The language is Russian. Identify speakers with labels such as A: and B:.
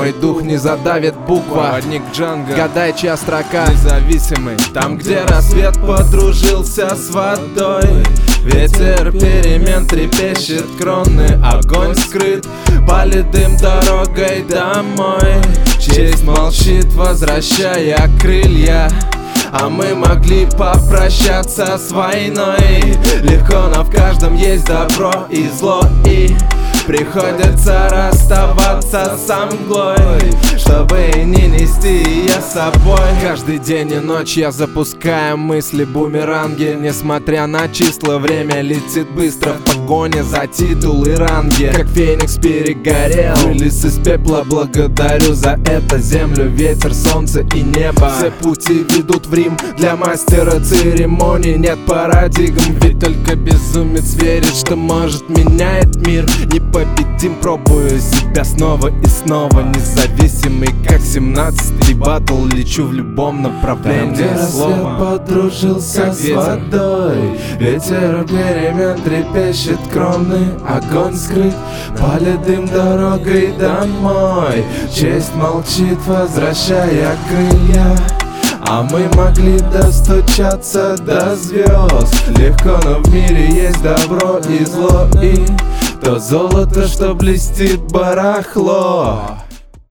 A: Мой дух не задавит буква.
B: Проводник Джанга.
A: Гадай, чья строка.
B: Независимый.
A: Там, где рассвет подружился с водой. Ветер перемен трепещет кроны Огонь скрыт, палит дым дорогой домой. Честь молчит, возвращая крылья. А мы могли попрощаться с войной. Легко, но в каждом есть добро и зло И приходится расставаться с мглой Чтобы не нести ее с собой. Каждый день и ночь я запускаю мысли бумеранги. Несмотря на числа, время летит быстро. В погоне за титул и ранги. Как феникс перегорел. Вылез из пепла, благодарю за это Землю, ветер, солнце и небо. Все пути ведут в Рим. Для мастера церемоний нет парадигм. Ведь только что может меняет мир. Непобедим, пробую себя снова и снова. Независимый, как 17-й батл Лечу в любом направлении.
C: Там, где
A: слова
C: подружился
A: Как
C: с
A: ветер.
C: водой Ветер перемен трепещет кроны Огонь скрыт, палит дым дорогой домой Честь молчит, возвращая крылья а мы могли достучаться до звезд Легко, но в мире есть добро и зло И то золото, что блестит барахло